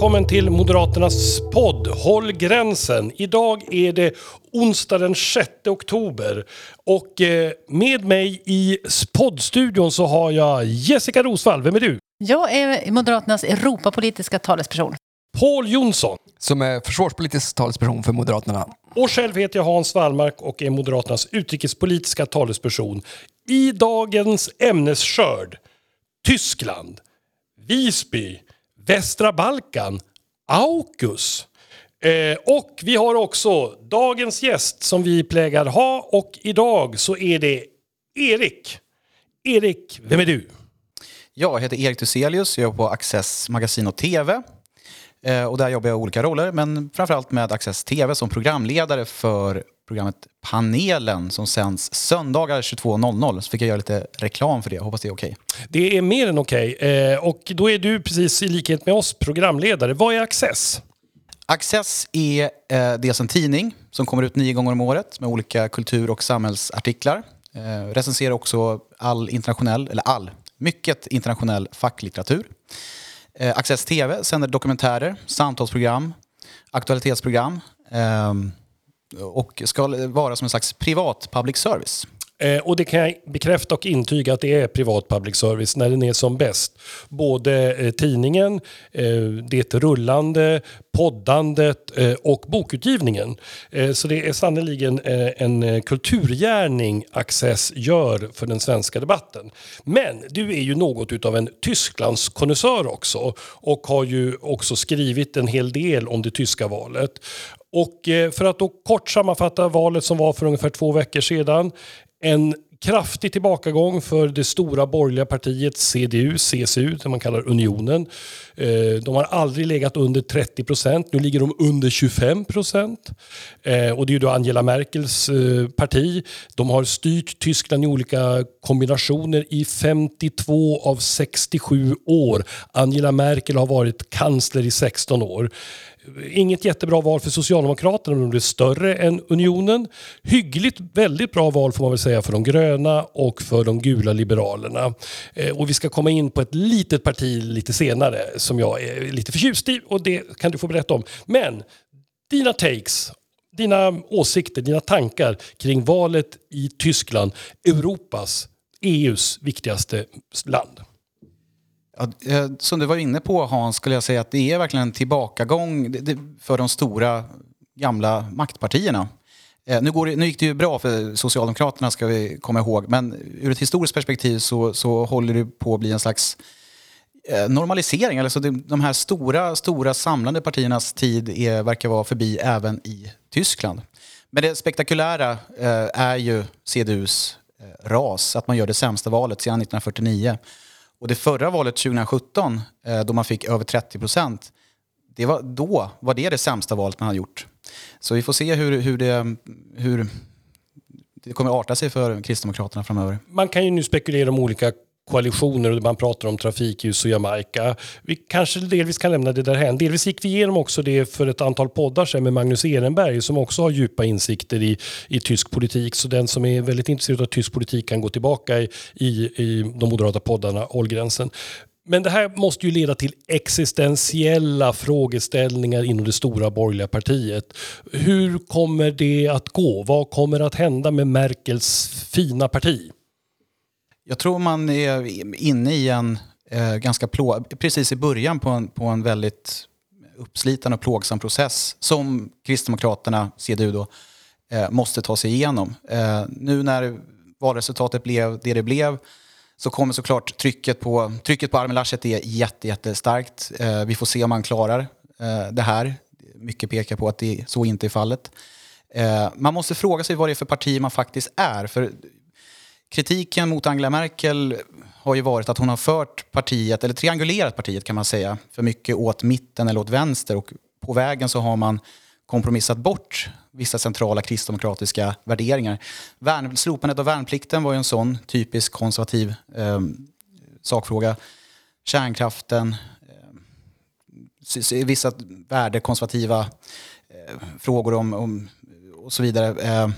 Välkommen till Moderaternas podd Håll gränsen. Idag är det onsdag den 6 oktober och eh, med mig i poddstudion så har jag Jessica Rosvall. Vem är du? Jag är Moderaternas Europapolitiska talesperson. Paul Jonsson. Som är försvarspolitisk talesperson för Moderaterna. Och själv heter jag Hans Wallmark och är Moderaternas utrikespolitiska talesperson. I dagens ämnesskörd Tyskland, Visby, Västra Balkan, Aukus. Eh, och vi har också dagens gäst som vi plägar ha och idag så är det Erik. Erik, vem är du? Jag heter Erik Tuselius, jag jobbar på Access Magasin och TV. Eh, och där jobbar jag i olika roller, men framförallt med Access TV som programledare för programmet Panelen som sänds söndagar 22.00. Så fick jag göra lite reklam för det, hoppas det är okej. Okay. Det är mer än okej. Okay. Eh, och då är du precis i likhet med oss programledare. Vad är Access? Access är eh, dels en tidning som kommer ut nio gånger om året med olika kultur och samhällsartiklar. Eh, recenserar också all internationell, eller all, mycket internationell facklitteratur. Eh, Access TV sänder dokumentärer, samtalsprogram, aktualitetsprogram eh, och ska vara som en slags privat public service. Eh, och det kan jag bekräfta och intyga att det är privat public service när den är som bäst. Både eh, tidningen, eh, det rullande, poddandet eh, och bokutgivningen. Eh, så det är sannoliken eh, en eh, kulturgärning Access gör för den svenska debatten. Men du är ju något utav en Tysklandskonnässör också och har ju också skrivit en hel del om det tyska valet. Och eh, för att då kort sammanfatta valet som var för ungefär två veckor sedan en kraftig tillbakagång för det stora borgerliga partiet CDU, CSU, som man kallar Unionen. Eh, de har aldrig legat under 30 procent, nu ligger de under 25 procent. Eh, och det är ju då Angela Merkels parti. De har styrt Tyskland i olika kombinationer i 52 av 67 år. Angela Merkel har varit kansler i 16 år. Inget jättebra val för Socialdemokraterna, de blev större än Unionen. Hyggligt, väldigt bra val får man väl säga för de gröna och för de gula liberalerna. Eh, och vi ska komma in på ett litet parti lite senare som jag är lite förtjust i och det kan du få berätta om. Men dina takes dina åsikter, dina tankar kring valet i Tyskland, Europas, EUs viktigaste land? Ja, eh, som du var inne på Hans, skulle jag säga att det är verkligen en tillbakagång för de stora gamla maktpartierna. Eh, nu, går det, nu gick det ju bra för Socialdemokraterna ska vi komma ihåg, men ur ett historiskt perspektiv så, så håller det på att bli en slags eh, normalisering. Alltså de här stora, stora samlande partiernas tid är, verkar vara förbi även i Tyskland. Men det spektakulära är ju CDUs ras, att man gör det sämsta valet sedan 1949. Och det förra valet 2017, eh, då man fick över 30 procent, var, då var det det sämsta valet man har gjort. Så vi får se hur, hur, det, hur det kommer att arta sig för Kristdemokraterna framöver. Man kan ju nu spekulera om olika koalitioner och man pratar om trafikljus och Jamaica. Vi kanske delvis kan lämna det därhen. Delvis gick vi igenom också det för ett antal poddar sedan med Magnus Ehrenberg som också har djupa insikter i, i tysk politik. Så den som är väldigt intresserad av tysk politik kan gå tillbaka i, i, i de moderata poddarna Ålgränsen. Men det här måste ju leda till existentiella frågeställningar inom det stora borgerliga partiet. Hur kommer det att gå? Vad kommer att hända med Merkels fina parti? Jag tror man är inne i en eh, ganska plå precis i början på en, på en väldigt uppslitande och plågsam process som Kristdemokraterna, CDU då, eh, måste ta sig igenom. Eh, nu när valresultatet blev det det blev så kommer såklart trycket på, trycket på Armin Laschet är jätte, jättestarkt. Eh, vi får se om han klarar eh, det här. Mycket pekar på att det, så inte är fallet. Eh, man måste fråga sig vad det är för parti man faktiskt är. För kritiken mot Angela Merkel har ju varit att hon har fört partiet, eller triangulerat partiet kan man säga, för mycket åt mitten eller åt vänster. Och på vägen så har man kompromissat bort vissa centrala kristdemokratiska värderingar. Värn, slopandet av värnplikten var ju en sån typisk konservativ eh, sakfråga. Kärnkraften, eh, vissa värdekonservativa eh, frågor om, om, och så vidare. Eh,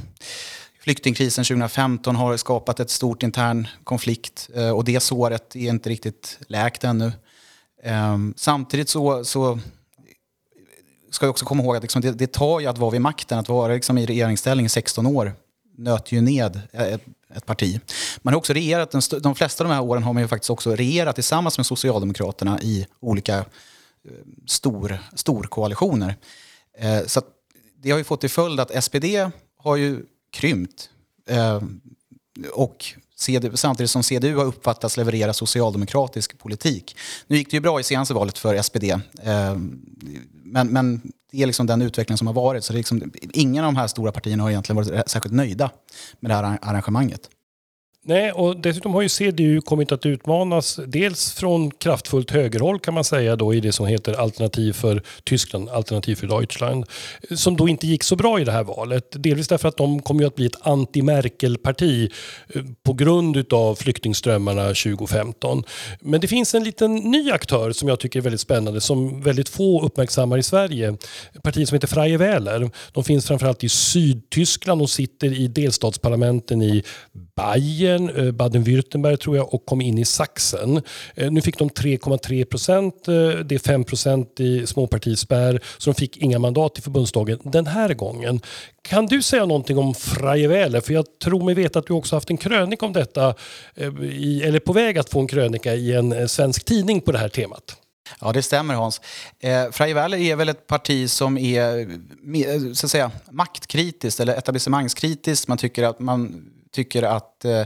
Flyktingkrisen 2015 har skapat ett stort intern konflikt eh, och det såret är inte riktigt läkt ännu. Ehm, samtidigt så, så ska vi också komma ihåg att liksom det, det tar ju att vara vid makten, att vara liksom i regeringsställning i 16 år nöter ju ned ett, ett parti. Man har också regerat, de flesta av de här åren har man ju faktiskt också regerat tillsammans med Socialdemokraterna i olika eh, stor, storkoalitioner. Eh, så det har ju fått till följd att SPD har ju krympt. Eh, och CD, samtidigt som CDU har uppfattats leverera socialdemokratisk politik. Nu gick det ju bra i senaste valet för SPD. Eh, men, men det är liksom den utveckling som har varit. Så det är liksom, ingen av de här stora partierna har egentligen varit särskilt nöjda med det här arrangemanget. Nej, och dessutom har ju CDU kommit att utmanas dels från kraftfullt högerhåll kan man säga då i det som heter Alternativ för Tyskland, Alternativ för Deutschland, som då inte gick så bra i det här valet. Delvis därför att de kommer ju att bli ett anti-Merkel-parti eh, på grund av flyktingströmmarna 2015. Men det finns en liten ny aktör som jag tycker är väldigt spännande som väldigt få uppmärksammar i Sverige. Partiet som heter Freie Wähler. De finns framförallt i Sydtyskland och sitter i delstatsparlamenten i Bayern, Bayern, eh, Baden-Württemberg tror jag och kom in i Sachsen. Eh, nu fick de 3,3 procent. Eh, det är 5 procent i småpartispärr så de fick inga mandat i förbundsdagen den här gången. Kan du säga någonting om Freie För jag tror mig veta att du också haft en krönika om detta, eller på väg att få en krönika i en svensk tidning på det här temat. Ja, det stämmer Hans. Eh, Freie är väl ett parti som är så att säga, maktkritiskt eller etablissemangskritiskt. Man tycker att man tycker att eh,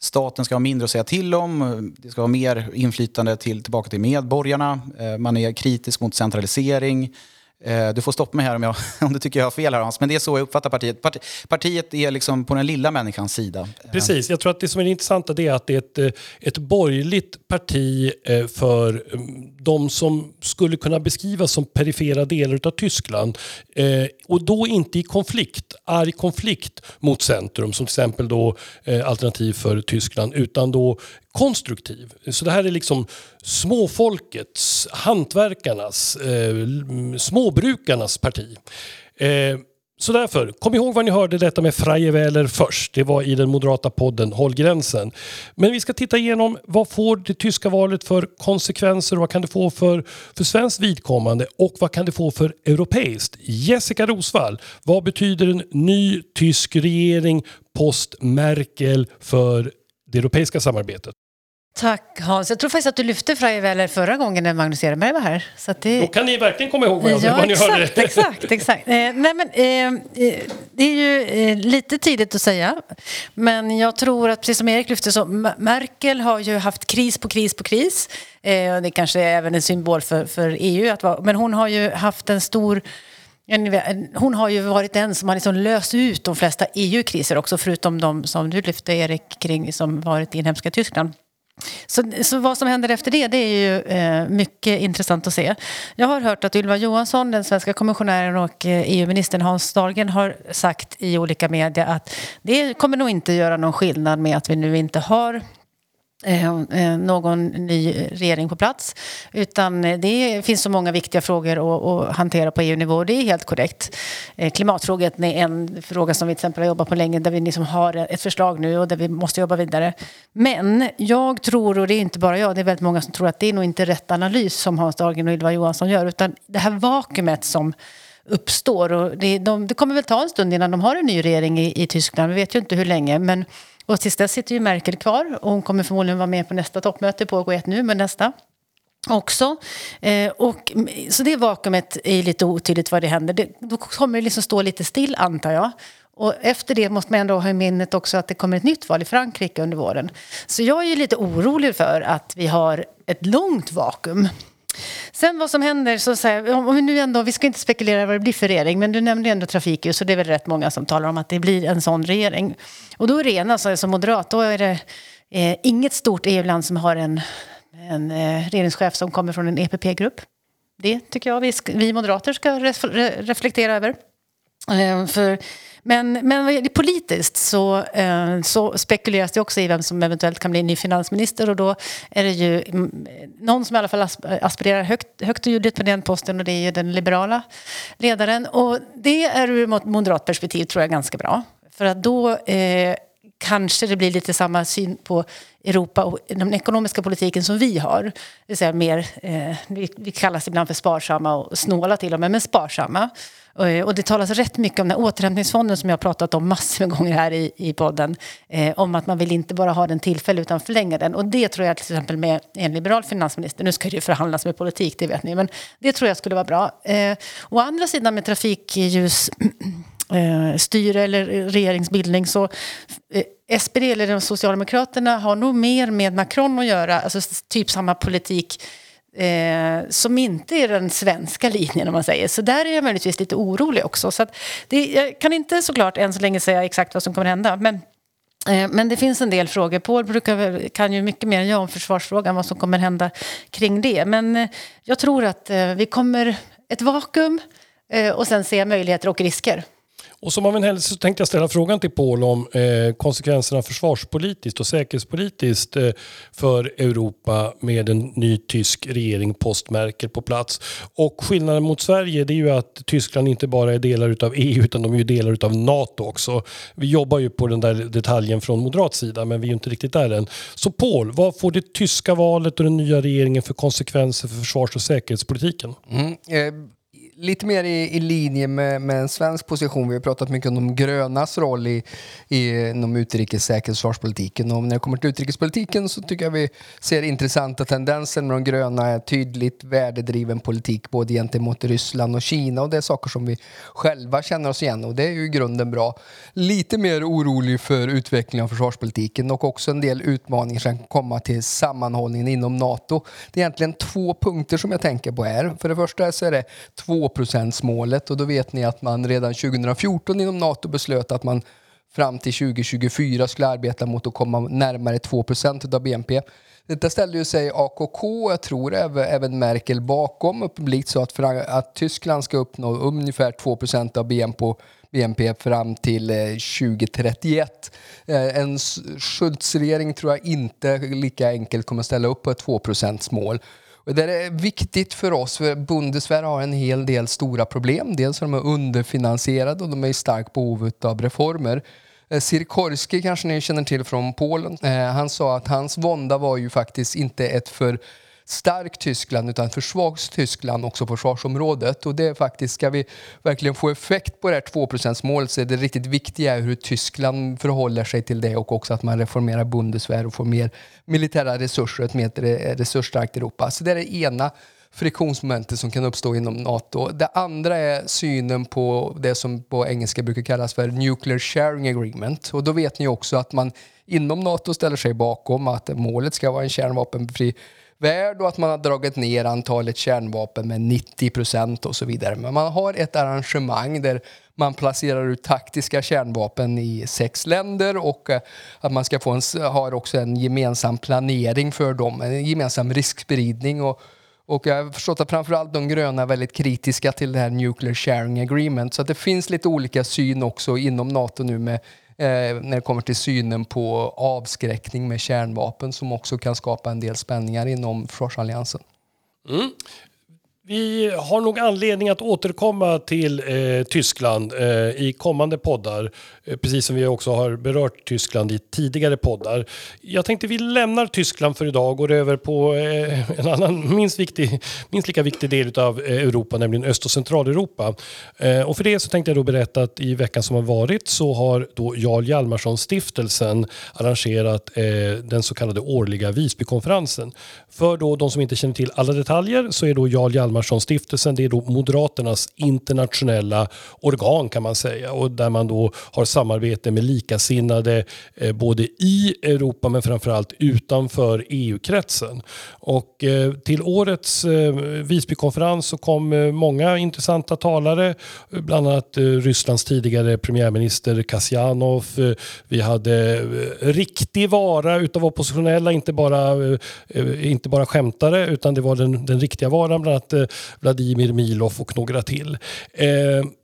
staten ska ha mindre att säga till om. Eh, det ska ha mer inflytande till, tillbaka till medborgarna. Eh, man är kritisk mot centralisering. Eh, du får stoppa mig här om, jag, om du tycker jag har fel här Hans, men det är så jag uppfattar partiet. Parti, partiet är liksom på den lilla människans sida. Precis, jag tror att det som är intressant är att det är ett, eh, ett borgerligt parti eh, för mm, de som skulle kunna beskrivas som perifera delar av Tyskland. Och då inte i konflikt, arg konflikt mot centrum som till exempel då Alternativ för Tyskland utan då konstruktiv. Så det här är liksom småfolkets, hantverkarnas, eh, småbrukarnas parti. Eh, så därför, kom ihåg vad ni hörde detta med Freie Wähler först. Det var i den moderata podden Håll gränsen. Men vi ska titta igenom vad får det tyska valet för konsekvenser och vad kan det få för, för svenskt vidkommande och vad kan det få för europeiskt? Jessica Rosvall, vad betyder en ny tysk regering post Merkel för det europeiska samarbetet? Tack Hans. Jag tror faktiskt att du lyfte Freie förra gången när Magnus Ehrenberg var här. Så det... Då kan ni verkligen komma ihåg vad, ja, vad ni exakt, hörde. Exakt, exakt. Eh, nej, men, eh, eh, det är ju eh, lite tidigt att säga. Men jag tror att, precis som Erik lyfte, så Merkel har ju haft kris på kris på kris. Eh, det kanske är även en symbol för, för EU. Att vara, men hon har ju haft en stor hon har ju varit den som har liksom löst ut de flesta EU-kriser också, förutom de som du lyfte, Erik, kring som varit i inhemska Tyskland. Så, så vad som händer efter det, det är ju eh, mycket intressant att se. Jag har hört att Ylva Johansson, den svenska kommissionären och eh, EU-ministern Hans Dahlgren har sagt i olika medier att det kommer nog inte göra någon skillnad med att vi nu inte har Eh, eh, någon ny regering på plats. Utan eh, det finns så många viktiga frågor att, hantera på EU-nivå. Det är helt korrekt. Klimatfrågan är en fråga som vi till exempel har jobbat på länge där vi liksom har ett förslag nu och där vi måste jobba vidare. Men jag tror, och det är inte bara jag, det är väldigt många som tror att det är nog inte rätt analys som Hans Dahlgren och Ylva Johansson gör utan det här vakuumet som uppstår. Och det, de, det kommer väl ta en stund innan de har en ny regering i, i Tyskland. Vi vet ju inte hur länge. Men och tills dess sitter ju Merkel kvar och hon kommer förmodligen vara med på nästa toppmöte, pågår ett nu, men nästa också. Eh, och, så det vakuumet är lite otydligt vad det händer. Det, då kommer det liksom stå lite still antar jag. Och efter det måste man ändå ha i minnet också att det kommer ett nytt val i Frankrike under våren. Så jag är ju lite orolig för att vi har ett långt vakuum. Sen vad som händer, så säger, om vi nu ändå, vi ska inte spekulera vad det blir för regering, men du nämnde ändå trafikljus och det är väl rätt många som talar om att det blir en sån regering. Och då är det ena, alltså, som moderat, då är det eh, inget stort EU-land som har en, en eh, regeringschef som kommer från en EPP-grupp. Det tycker jag vi, vi moderater ska reflektera över. Eh, för men, men politiskt så, eh, så spekuleras det också i vem som eventuellt kan bli ny finansminister och då är det ju mm, någon som i alla fall aspirerar högt, högt och ljudligt på den posten och det är ju den liberala ledaren. Och det är ur ett moderat perspektiv tror jag ganska bra. För att då eh, kanske det blir lite samma syn på Europa och den ekonomiska politiken som vi har. Det vill säga mer, eh, vi, vi kallas ibland för sparsamma och snåla till och med, men sparsamma. Eh, och det talas rätt mycket om den här återhämtningsfonden som jag har pratat om massor med gånger här i, i podden. Eh, om att man vill inte bara ha den tillfällig utan förlänga den. Och det tror jag till exempel med en liberal finansminister, nu ska det ju förhandlas med politik, det vet ni, men det tror jag skulle vara bra. Eh, å andra sidan med trafikljus eh, styre eller regeringsbildning så eh, SPD eller Socialdemokraterna har nog mer med Macron att göra, alltså typ samma politik eh, som inte är den svenska linjen om man säger. Så där är jag möjligtvis lite orolig också. Så det, jag kan inte såklart än så länge säga exakt vad som kommer hända. Men eh, men det finns en del frågor. Paul brukar, kan ju mycket mer än jag om försvarsfrågan, vad som kommer hända kring det. Men eh, jag tror att eh, vi kommer ett vakuum eh, och sen se möjligheter och risker. Och som av en händelse så tänkte jag ställa frågan till Paul om eh, konsekvenserna försvarspolitiskt och säkerhetspolitiskt eh, för Europa med en ny tysk regering post Merkel på plats. Och skillnaden mot Sverige det är ju att Tyskland inte bara är delar utav EU utan de är ju delar utav NATO också. Vi jobbar ju på den där detaljen från moderat sida men vi är ju inte riktigt där än. Så Paul, vad får det tyska valet och den nya regeringen för konsekvenser för försvars och säkerhetspolitiken? Mm, eh lite mer i, i linje med, med, en svensk position. Vi har pratat mycket om de grönas roll i, i, inom utrikes säkerhetsförsvarspolitiken. Och när det kommer till utrikespolitiken så tycker jag vi ser intressanta tendenser med de gröna är tydligt värdedriven politik både gentemot Ryssland och Kina och det är saker som vi själva känner oss igen och det är ju i grunden bra. Lite mer orolig för utvecklingen av försvarspolitiken och också en del utmaningar som kan komma till sammanhållningen inom NATO. Det är egentligen två punkter som jag tänker på här. För det första så är det två procentsmålet och då vet ni att man redan 2014 inom NATO beslöt att man fram till 2024 skulle arbeta mot att komma närmare 2 procent av BNP. Detta ställde ju sig AKK, jag tror även Merkel, bakom och publikt sa att, att Tyskland ska uppnå ungefär 2 procent av BNP, BNP fram till eh, 2031. Eh, en Schultz-regering tror jag inte lika enkelt kommer ställa upp på ett 2% mål. Och det är viktigt för oss, för Bundeswehr har en hel del stora problem. Dels är de underfinansierade och de är i starkt behov av reformer. Eh, Sirkorski kanske ni känner till från Polen. Eh, han sa att hans vånda var ju faktiskt inte ett för starkt Tyskland utan för svagt Tyskland också på försvarsområdet. Och det är faktiskt, ska vi verkligen få effekt på det här 2 målet så är det riktigt viktiga hur Tyskland förhåller sig till det och också att man reformerar Bundeswehr och får mer militära resurser, ett mer resursstarkt Europa. Så det är det ena friktionsmomentet som kan uppstå inom NATO. Det andra är synen på det som på engelska brukar kallas för Nuclear Sharing Agreement. Och då vet ni också att man inom NATO ställer sig bakom att målet ska vara en kärnvapenfri värld och att man har dragit ner antalet kärnvapen med 90 procent och så vidare. Men man har ett arrangemang där man placerar ut taktiska kärnvapen i sex länder och eh, att man ska få en, har också en gemensam planering för dem, en gemensam riskspridning. Och, och jag har förstått att framförallt de gröna är väldigt kritiska till det här Nuclear Sharing Agreement. Så att det finns lite olika syn också inom NATO nu med eh, när det kommer till synen på avskräckning med kärnvapen som också kan skapa en del spänningar inom försvarsalliansen. Mm. Vi har nog anledning att återkomma till eh, Tyskland eh, i kommande poddar. Eh, precis som vi också har berört Tyskland i tidigare poddar. Jag tänkte vi lämnar Tyskland för idag och går över på eh, en annan minst, viktig, minst lika viktig del av eh, Europa, nämligen Öst och Centraleuropa. Eh, och för det så tänkte jag då berätta att i veckan som har varit så har då Jarl Hjalmarsson-stiftelsen arrangerat eh, den så kallade årliga Visbykonferensen. För då de som inte känner till alla detaljer så är då Jarl Hjalmarsson-stiftelsen det är då Moderaternas internationella organ kan man säga och där man då har samarbete med likasinnade eh, både i Europa men framförallt utanför EU-kretsen. Och eh, till årets eh, Visbykonferens så kom eh, många intressanta talare, bland annat eh, Rysslands tidigare premiärminister Kasjanov. Eh, vi hade eh, riktig vara utav oppositionella, inte bara, eh, eh, inte bara skämtare utan det var den, den riktiga varan, bland annat eh, Vladimir Milov och några till. Eh,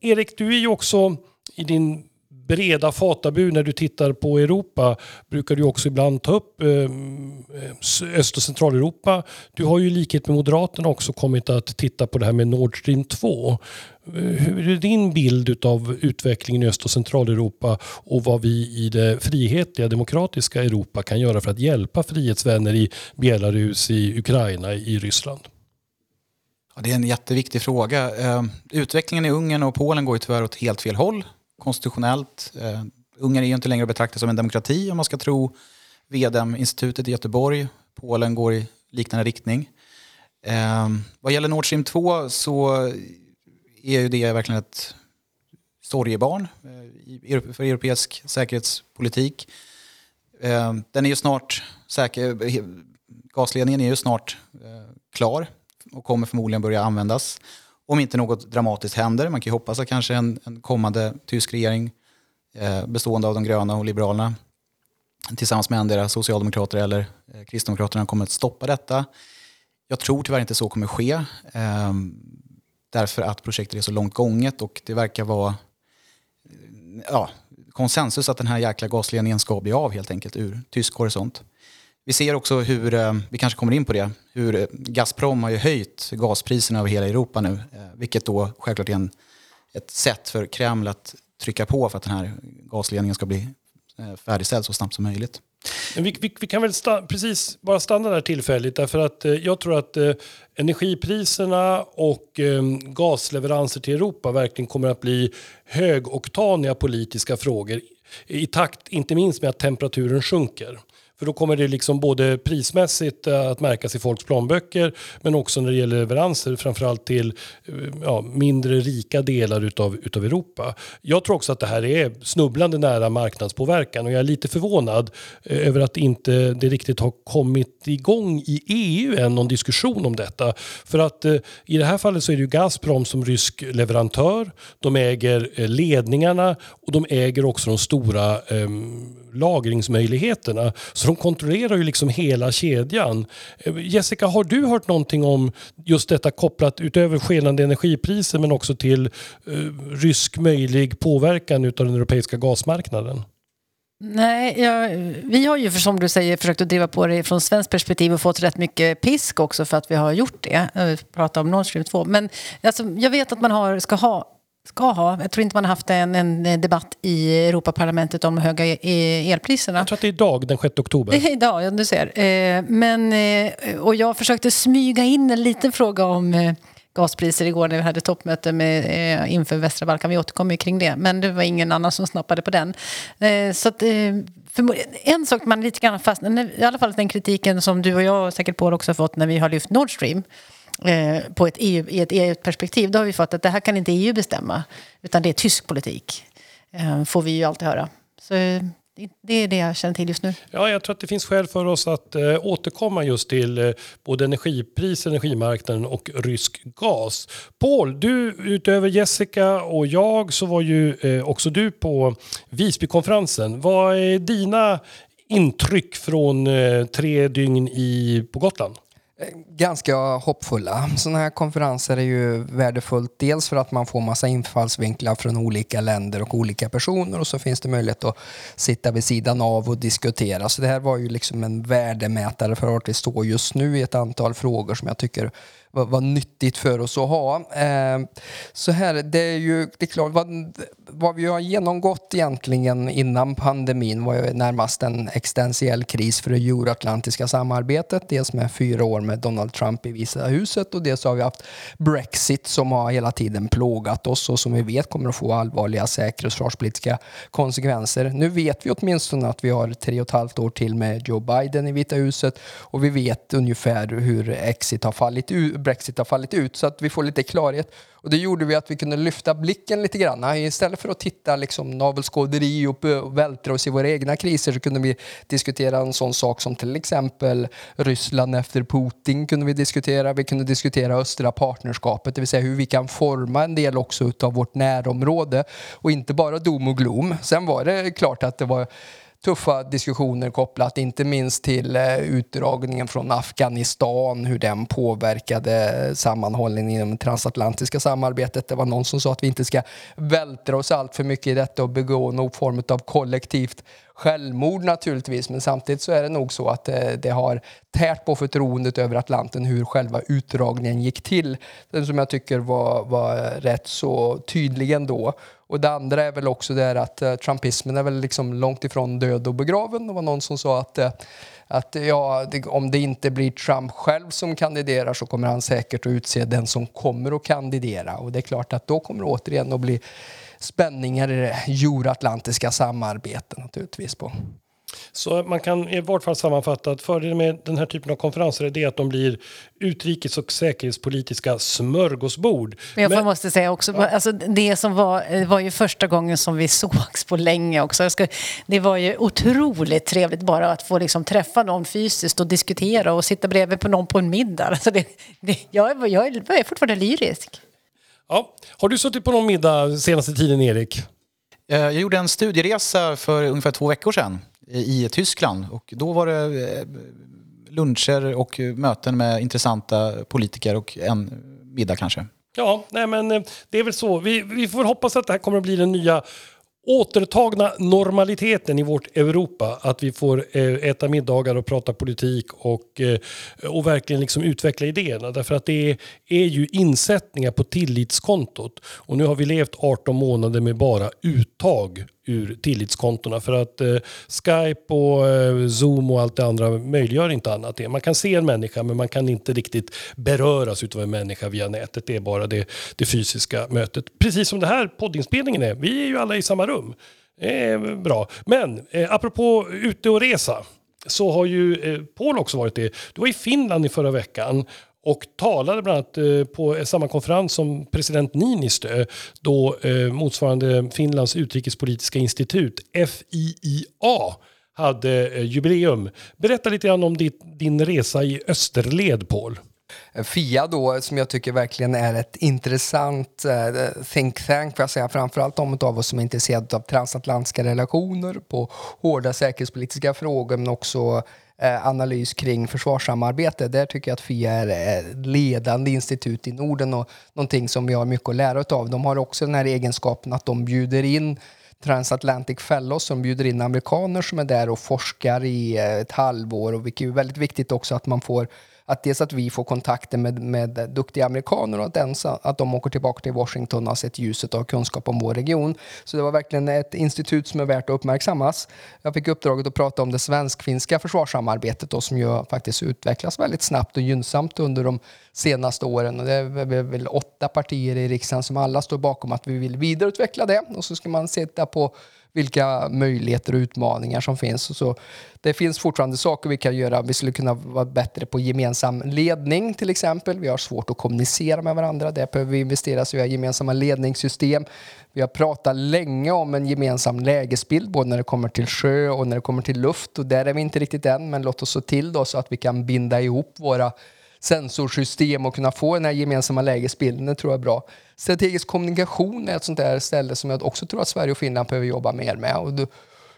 Erik, du är ju också i din breda fatabur när du tittar på Europa brukar du också ibland ta upp eh, eh, Öst och Centraleuropa. Du har ju i likhet med Moderaterna också kommit att titta på det här med Nord Stream 2. Eh, hur är din bild av utvecklingen i Öst och Centraleuropa och vad vi i det frihetliga demokratiska Europa kan göra för att hjälpa frihetsvänner i Belarus, i Ukraina, i Ryssland? Ja, det är en jätteviktig fråga. Eh, utvecklingen i Ungern och Polen går ju tyvärr åt helt fel håll konstitutionellt. Eh, Ungern är ju inte längre att betrakta som en demokrati om man ska tro VDM-institutet i Göteborg. Polen går i liknande riktning. Eh, vad gäller Nord Stream 2 så är ju det verkligen ett sorgebarn för europeisk säkerhetspolitik. Den är ju snart säker, gasledningen är ju snart klar och kommer förmodligen börja användas. Om inte något dramatiskt händer. Man kan ju hoppas att kanske en, en kommande tysk regering eh, bestående av de gröna och liberalerna tillsammans med andra socialdemokrater eller eh, kristdemokraterna kommer att stoppa detta. Jag tror tyvärr inte så kommer ske. Ehm, därför att projektet är så långt gånget och det verkar vara ja, konsensus att den här jäkla gasledningen ska bli av helt enkelt ur tysk horisont. Vi ser också hur, eh, vi kanske kommer in på det, hur eh, Gazprom har ju höjt gaspriserna över hela Europa nu. Eh, vilket då självklart är en, ett sätt för Kreml att trycka på för att den här gasledningen ska bli färdigställd så snabbt som möjligt. Men vi, vi, vi, kan väl sta, precis bara stanna där tillfälligt därför att eh, jag tror att eh, energipriserna och eh, gasleveranser till Europa verkligen kommer att bli högoktaniga politiska frågor i takt inte minst med att temperaturen sjunker. För då kommer det liksom både prismässigt eh, att märkas i folks plånböcker men också när det gäller leveranser framförallt till eh, ja, mindre rika delar utav, utav Europa. Jag tror också att det här är snubblande nära marknadspåverkan och jag är lite förvånad eh, över att inte det riktigt har kommit igång i EU än någon diskussion om detta. För att i det här fallet så är det ju Gazprom som rysk leverantör. De äger ledningarna och de äger också de stora eh, lagringsmöjligheterna. Så de kontrollerar ju liksom hela kedjan. Eh, Jessica, har du hört någonting om just detta kopplat utöver skenande energipriser men också till eh, rysk möjlig påverkan av den europeiska gasmarknaden? Nej, ja, vi har ju som du säger försökt att driva på det från svenskt perspektiv och fått rätt mycket pisk också för att vi har gjort det. Eh, vi pratar om Nord Stream 2. Men alltså, jag vet att man har, ska ha ska ha. Jag tror inte man har haft en, en debatt i Europaparlamentet om höga e, elpriserna. Jag tror att det är idag, den 6 oktober. Det är idag, ja, du ser. Eh, men, eh, och jag försökte smyga in en liten fråga om eh, gaspriser igår när vi hade toppmöte med, inför västra Balkan. Vi återkommer kring det, men det var ingen annan som snappade på den. Så att, en sak man lite grann fastnar, i alla fall den kritiken som du och jag säkert på också har fått när vi har lyft Nord Stream Eh, på ett EU, i ett EU-perspektiv, då har vi fått att det här kan inte EU bestämma, utan det är tysk politik. Eh, får vi ju alltid höra. Så eh, det är det jag känner till just nu. Ja, jag tror att det finns skäl för oss att eh, återkomma just till eh, både energipris, energimarknaden och rysk gas. Paul, du utöver Jessica och jag så var ju eh, också du på Visbykonferensen. Vad är dina intryck från eh, tre dygn i, på Gotland? Ganska hoppfulla. Sådana här konferenser är ju värdefullt. Dels för att man får massa infallsvinklar från olika länder och olika personer och så finns det möjlighet att sitta vid sidan av och diskutera. Så det här var ju liksom en värdemätare för vart vi står just nu i ett antal frågor som jag tycker vad, vad nyttigt för oss att ha. Eh, så här, det är ju det är klart, vad, vad vi har genomgått egentligen innan pandemin var ju närmast en existentiell kris för det euroatlantiska samarbetet. Dels med fyra år med Donald Trump i Vita huset och dels har vi haft Brexit som har hela tiden plågat oss och som vi vet kommer att få allvarliga säkerhetsförsvarspolitiska konsekvenser. Nu vet vi åtminstone att vi har tre och ett halvt år till med Joe Biden i Vita huset och vi vet ungefär hur exit har fallit ut Brexit har fallit ut så att vi får lite klarhet. Och det gjorde vi att vi kunde lyfta blicken lite grann. Istället för att titta liksom navelskåderi eh, och vältra oss i våra egna kriser så kunde vi diskutera en sån sak som till exempel Ryssland efter Putin kunde vi diskutera. Vi kunde diskutera östra partnerskapet, det vill säga hur vi kan forma en del också av vårt närområde och inte bara dom och glom. Sen var det klart att det var tuffa diskussioner kopplat inte minst till eh, utdragningen från Afghanistan, hur den påverkade sammanhållningen inom det transatlantiska samarbetet. Det var någon som sa att vi inte ska vältra oss allt för mycket i detta och begå någon form av kollektivt självmord naturligtvis, men samtidigt så är det nog så att eh, det, har tärt på förtroendet över Atlanten hur själva utdragningen gick till. Den som jag tycker var, var rätt så tydlig ändå. Och det andra är väl också det att eh, trumpismen är väl liksom långt ifrån död och begraven. Det var någon som sa att eh, att ja, det, om det inte blir Trump själv som kandiderar så kommer han säkert att utse den som kommer att kandidera. Och det är klart att då kommer det återigen att bli spänningar i det euroatlantiska samarbetet naturligtvis. På. Så man kan i vart fall sammanfatta att fördelen med den här typen av konferenser är att de blir utrikes och säkerhetspolitiska smörgåsbord. Men jag Men, måste säga också, ja. alltså det som var, var ju första gången som vi sågs på länge också. Ska, det var ju otroligt trevligt bara att få liksom träffa någon fysiskt och diskutera och sitta bredvid på någon på en middag. Alltså det, det, jag, jag är fortfarande lyrisk. Ja. Har du suttit på någon middag senaste tiden, Erik? Eh, jag gjorde en studieresa för ungefär två veckor sedan i Tyskland och då var det eh, luncher och möten med intressanta politiker och en middag kanske. Ja, nej men eh, det är väl så. Vi, vi får hoppas att det här kommer att bli den nya återtagna normaliteten i vårt Europa. Att vi får eh, äta middagar och prata politik och, eh, och verkligen liksom utveckla idéerna. Därför att det är, är ju insättningar på tillitskontot. Och nu har vi levt 18 månader med bara uttag ur tillitskontona. För att eh, Skype och eh, Zoom och allt det andra möjliggör inte annat. Det. Man kan se en människa men man kan inte riktigt beröras av en människa via nätet. Det är bara det, det fysiska mötet. Precis som det här poddinspelningen är. Vi är ju alla i samma rum. Det är bra. Men eh, apropå ute och resa så har ju eh, Paul också varit det. Du var i Finland i förra veckan och talade bland annat eh, på samma konferens som president Niinistö då eh, motsvarande Finlands utrikespolitiska institut, FIIA, hade eh, jubileum. Berätta lite grann om din resa i österled, Paul. FIA då, som jag tycker verkligen är ett intressant eh, think tank, för jag säga, framförallt de av oss som är intresserade av transatlantiska relationer, på hårda säkerhetspolitiska frågor, men också Eh, analys kring försvarssamarbete. Där tycker jag att FIA är ett ledande institut i Norden och någonting som vi har mycket att lära av. De har också den här egenskapen att de bjuder in Transatlantic Fellows som bjuder in amerikaner som är där och forskar i eh, ett halvår och vilket är väldigt viktigt också att man får att dels att vi får kontakter med, med duktiga amerikaner och att, ens, att de åker tillbaka till Washington och har sett ljuset och har kunskap om vår region. Så det var verkligen ett institut som är värt att uppmärksammas. Jag fick uppdraget att prata om det svensk-finska försvarssamarbetet då, som ju faktiskt utvecklas väldigt snabbt och gynnsamt under de senaste åren. Och det är väl åtta partier i riksdagen som alla står bakom att vi vill vidareutveckla det. Och så ska man sitta på vilka möjligheter och utmaningar som finns. Så det finns fortfarande saker vi kan göra. Vi skulle kunna vara bättre på gemensam ledning till exempel. Vi har svårt att kommunicera med varandra. Där behöver vi investera så vi har gemensamma ledningssystem. Vi har pratat länge om en gemensam lägesbild både när det kommer till sjö och när det kommer till luft. Och där är vi inte riktigt än, men låt oss se till då så att vi kan binda ihop våra sensorsystem och kunna få den här gemensamma lägesbilden. Det tror jag är bra. Strategisk kommunikation är ett sånt där ställe som jag också tror att Sverige och Finland behöver jobba mer med. Och då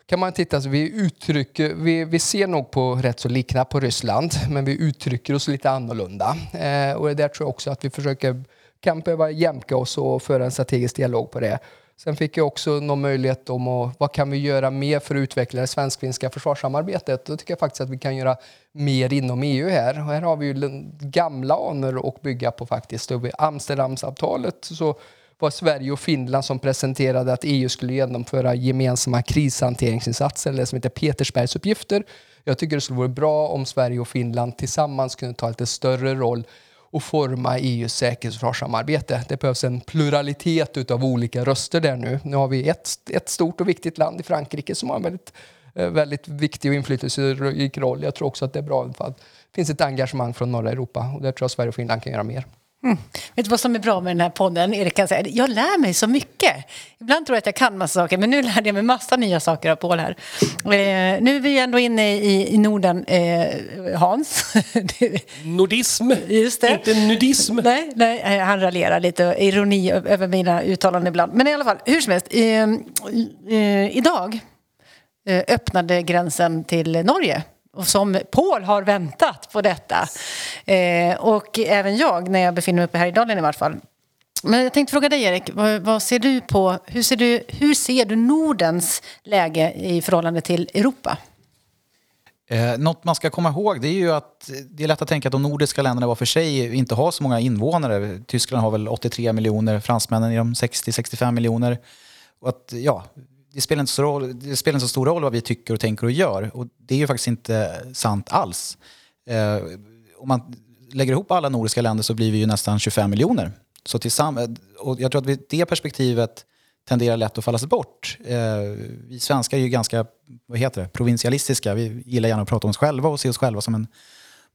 kan man titta, så vi, uttrycker, vi, vi ser nog på rätt så likna på Ryssland, men vi uttrycker oss lite annorlunda. Eh, och där tror jag också att vi försöker, kan behöva jämka oss och föra en strategisk dialog på det. Sen fick jag också någon möjlighet om att, vad kan vi göra mer för att utveckla det svensk-finska försvarssamarbetet. Då tycker jag faktiskt att vi kan göra mer inom EU här. Och här har vi ju gamla anor att bygga på faktiskt. Vid Amsterdamsavtalet så var Sverige och Finland som presenterade att EU skulle genomföra gemensamma krishanteringsinsatser, eller som heter Petersbergsuppgifter. Jag tycker det skulle vara bra om Sverige och Finland tillsammans kunde ta lite större roll och forma EUs säkerhets och försvarssamarbete. Det behövs en pluralitet av olika röster där nu. Nu har vi ett, ett stort och viktigt land i Frankrike som har en väldigt, eh, väldigt viktig och inflytelserik roll. Jag tror också att det är bra att det finns ett engagemang från norra Europa och där tror jag Sverige och Finland kan göra mer. Mm. Vet du vad som är bra med den här podden? Erik kan säga, jag lär mig så mycket. Ibland tror jag att jag kan massa saker, men nu lärde jag mig massa nya saker av Paul här. Eh, nu är vi ändå inne i, i Norden, eh, Hans. Nordism, inte nudism. Nej, nej, eh, han raljerar lite, ironi över mina uttalanden ibland. Men i alla fall, hur som helst. Eh, eh idag eh, öppnade gränsen till Norge och som Paul har väntat på detta. Eh, och även jag, när jag befinner mig uppe här i Dalen i vart fall. Men jag tänkte fråga dig Erik, vad, vad, ser du på, hur ser du, hur ser du Nordens läge i förhållande till Europa? Eh, något man ska komma ihåg det är ju att det är lätt att tänka att de nordiska länderna var för sig inte har så många invånare. Tyskland har väl 83 miljoner, fransmännen är de 60-65 miljoner. Och att, ja, det, spelar inte så roll, det spelar inte så stor roll vad vi tycker och tänker och gör. Och det är ju faktiskt inte sant alls. Eh, om man lägger ihop alla nordiska länder så blir vi ju nästan 25 miljoner. Så tillsammans, och jag tror att det perspektivet tenderar lätt att fallas bort. Eh, vi svenskar är ju ganska vad heter det, provinsialistiska. Vi gillar gärna att prata om oss själva och se oss själva som en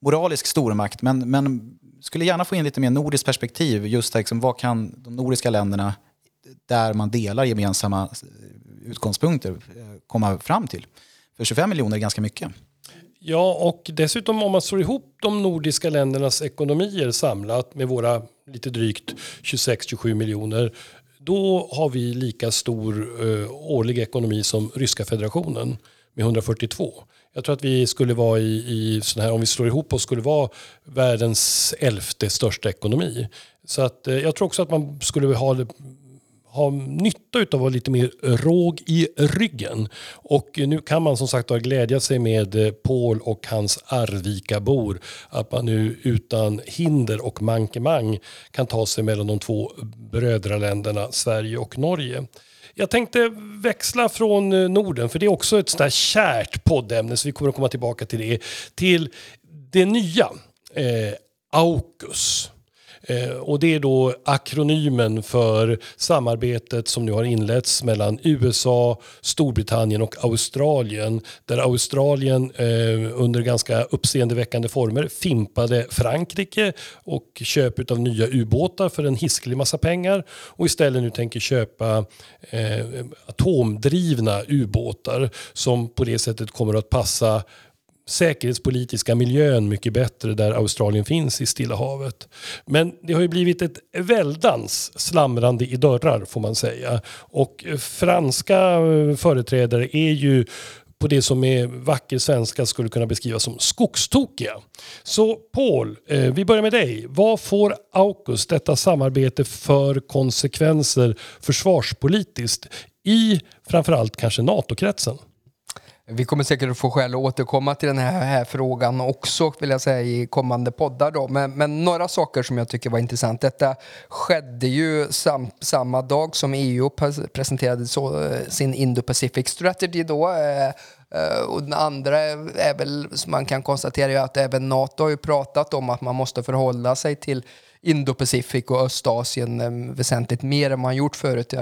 moralisk stormakt. Men, men skulle gärna få in lite mer nordiskt perspektiv. Just liksom, vad kan de nordiska länderna, där man delar gemensamma utgångspunkter, eh, komma fram till? För 25 miljoner är ganska mycket. Ja, och dessutom om man slår ihop de nordiska ländernas ekonomier samlat med våra lite drygt 26-27 miljoner då har vi lika stor eh, årlig ekonomi som Ryska federationen med 142. Jag tror att vi skulle vara i, i sån här, om vi slår ihop oss, skulle vara världens elfte största ekonomi. Så att, eh, jag tror också att man skulle ha ha nytta av att vara lite mer råg i ryggen. Och nu kan man som sagt glädja sig med eh, Paul och hans Arvika-bor. Att man nu utan hinder och mankemang kan ta sig mellan de två brödraländerna Sverige och Norge. Jag tänkte växla från eh, Norden, för det är också ett sånt där kärt poddämne, så vi kommer att komma tillbaka till det, till det nya. Eh, AUKUS. Eh, och det är då akronymen för samarbetet som nu har inletts mellan USA, Storbritannien och Australien. Där Australien eh, under ganska uppseendeväckande former fimpade Frankrike och köp av nya ubåtar för en hiskelig massa pengar och istället nu tänker köpa eh, atomdrivna ubåtar som på det sättet kommer att passa säkerhetspolitiska miljön mycket bättre där Australien finns i Stilla havet. Men det har ju blivit ett väldans slamrande i dörrar får man säga. Och franska eh, företrädare är ju på det som med vacker svenska skulle kunna beskrivas som skogstokiga. Så Paul, eh, vi börjar med dig. Vad får AUKUS, detta samarbete, för konsekvenser försvarspolitiskt i framförallt kanske NATO-kretsen? Vi kommer säkert att få skäl att återkomma till den här, här frågan också vill jag säga i kommande poddar. Då. Men, men några saker som jag tycker var intressant. Detta skedde ju sam, samma dag som EU presenterade så, eh, sin Indo-Pacific Strategy. Då, eh, eh, och den andra är väl, som man kan konstatera, att även Nato har ju pratat om att man måste förhålla sig till Indo-Pacific och Östasien eh, väsentligt mer än man gjort förut.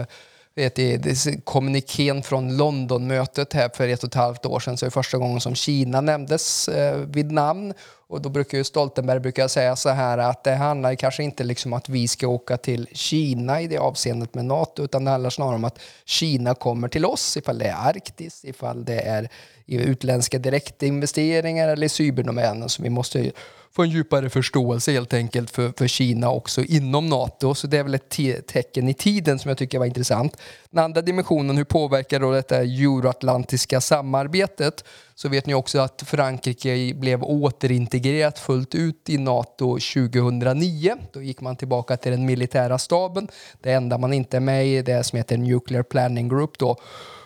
Vet, i, kommunikén från Londonmötet här för ett och ett halvt år sedan så är det första gången som Kina nämndes eh, vid namn. Och då brukar ju Stoltenberg brukar säga så här att det handlar kanske inte liksom att vi ska åka till Kina i det avseendet med NATO utan det handlar snarare om att Kina kommer till oss ifall det är Arktis, ifall det är utländska direktinvesteringar eller cyberdomänen. Så vi måste få en djupare förståelse helt enkelt för, för Kina också inom NATO. Så det är väl ett te tecken i tiden som jag tycker var intressant. Den andra dimensionen, hur påverkar då detta euroatlantiska samarbetet? Så vet ni också att Frankrike blev återintegrerat fullt ut i NATO 2009. Då gick man tillbaka till den militära staben. Det enda man inte är med i är det som heter Nuclear Planning Group. Då.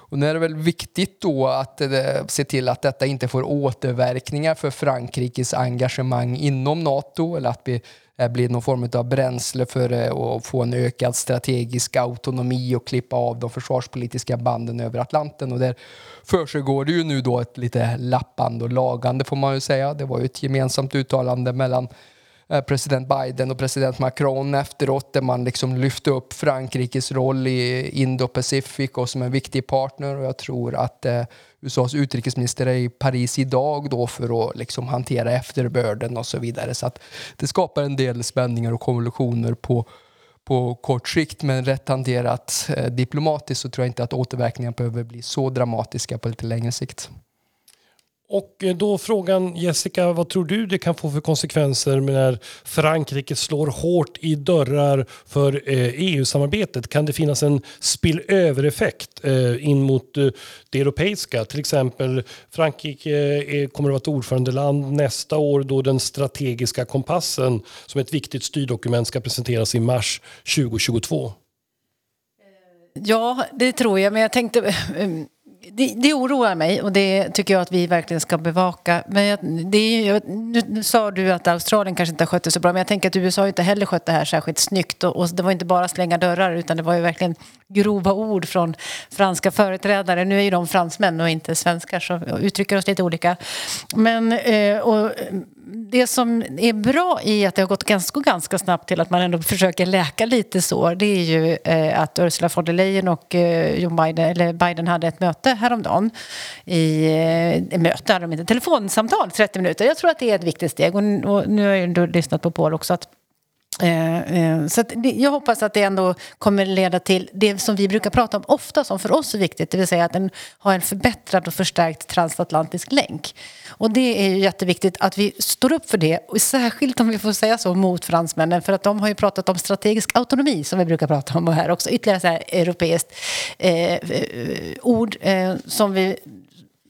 Och nu är det väl viktigt då att eh, se till att detta inte får återverkningar för Frankrikes engagemang inom NATO eller att det eh, blir någon form av bränsle för eh, att få en ökad strategisk autonomi och klippa av de försvarspolitiska banden över Atlanten. Och där försiggår det ju nu då ett lite lappande och lagande får man ju säga. Det var ju ett gemensamt uttalande mellan Eh, president Biden och president Macron efteråt där man liksom lyfte upp Frankrikes roll i Indo-Pacific och som en viktig partner och jag tror att eh, USAs utrikesminister är i Paris idag då för att liksom hantera efterbörden och så vidare. Så att det skapar en del spänningar och konvulsioner på på kort sikt men rätt hanterat eh, diplomatiskt så tror jag inte att återverkningarna behöver bli så dramatiska på lite längre sikt. Och eh, då frågan Jessica, vad tror du det kan få för konsekvenser när Frankrike slår hårt i dörrar för eh, e EU-samarbetet? Kan det finnas en spillövereffekt eh, in mot det europeiska? Till exempel Frankrike kommer att vara ett ordförandeland nästa år då den strategiska kompassen som ett viktigt styrdokument ska presenteras i mars 2022. Ja, det tror jag, men jag tänkte det, det oroar mig och det tycker jag att vi verkligen ska bevaka. Men jag, det är, nu sa du att Australien kanske inte har skött det så bra men jag tänker att USA inte heller skött det här särskilt snyggt. Och, och det var inte bara slänga dörrar utan det var ju verkligen grova ord från franska företrädare. Nu är ju de fransmän och inte svenskar så uttrycker oss lite olika. Men eh, och, det som är bra i att det har gått ganska, ganska snabbt till att man ändå försöker läka lite sår det är ju eh, att Ursula von der Leyen och eh, Joe Biden, eller Biden hade ett möte häromdagen. I, eh, möte hade de inte, telefonsamtal 30 minuter. Jag tror att det är ett viktigt steg och, och nu har jag ju lyssnat på Paul också att så eh, så jag hoppas att det ändå kommer leda till det som vi brukar prata om ofta som för oss är viktigt, det vill säga att den har en förbättrad och förstärkt transatlantisk länk. Och det är ju jätteviktigt att vi står upp för det, och särskilt om vi får säga så mot fransmännen, för att de har ju pratat om strategisk autonomi som vi brukar prata om här också, ytterligare så här europeiskt eh, ord eh, som vi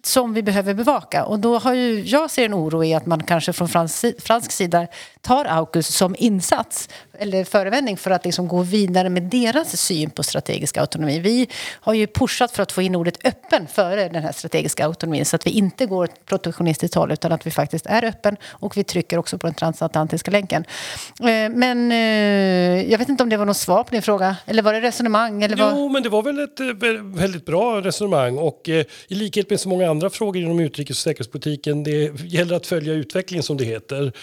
som vi behöver bevaka. Och då har ju, jag ser en oro i att man kanske från fransk, fransk sida tar AUKUS som insats eller förevändning för att liksom gå vidare med deras syn på strategisk autonomi. Vi har ju pushat för att få in ordet öppen före den här strategiska autonomin så att vi inte går åt protektionistiskt håll utan att vi faktiskt är öppen och vi trycker också på den transatlantiska länken. Eh, men eh, jag vet inte om det var något svar på din fråga eller var det resonemang? Eller var... Jo, men det var väl ett eh, väldigt bra resonemang och i likhet med så många andra frågor inom utrikes och säkerhetspolitiken det gäller att följa utvecklingen som det heter.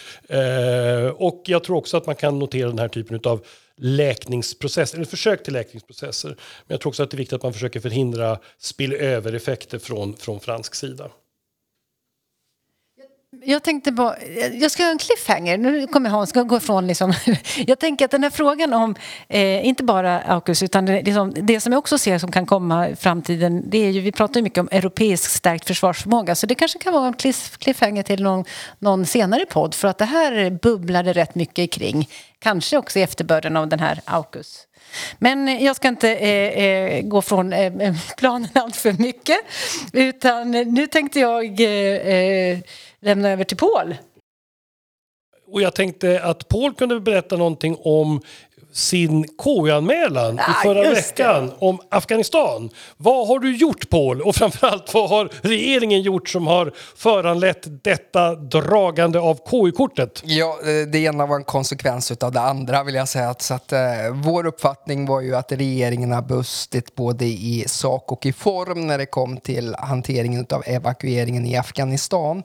Eh, och jag tror också att man kan notera den här typen av läkningsprocesser, eller försök till läkningsprocesser. Men jag tror också att det är viktigt att man försöker förhindra spillövereffekter från, från fransk sida. Jag tänkte bara, jag ska göra en cliffhanger. Nu kommer Hans gå ifrån. Liksom. Jag tänker att den här frågan om, eh, inte bara AUKUS, utan det, liksom, det som jag också ser som kan komma i framtiden, det är ju, vi pratar ju mycket om europeisk stärkt försvarsförmåga, så det kanske kan vara en cliffhanger till någon, någon senare podd, för att det här bubblade rätt mycket kring, kanske också i efterbörden av den här AUKUS. Men jag ska inte eh, eh, gå från eh, planen allt för mycket, utan nu tänkte jag eh, eh lämna över till Paul. Och jag tänkte att Paul kunde berätta någonting om sin KU-anmälan ah, i förra veckan det. om Afghanistan. Vad har du gjort Paul? Och framförallt vad har regeringen gjort som har föranlett detta dragande av KU-kortet? Ja, eh, det ena var en konsekvens av det andra vill jag säga. Så att, eh, vår uppfattning var ju att regeringen har bustit både i sak och i form när det kom till hanteringen av evakueringen i Afghanistan.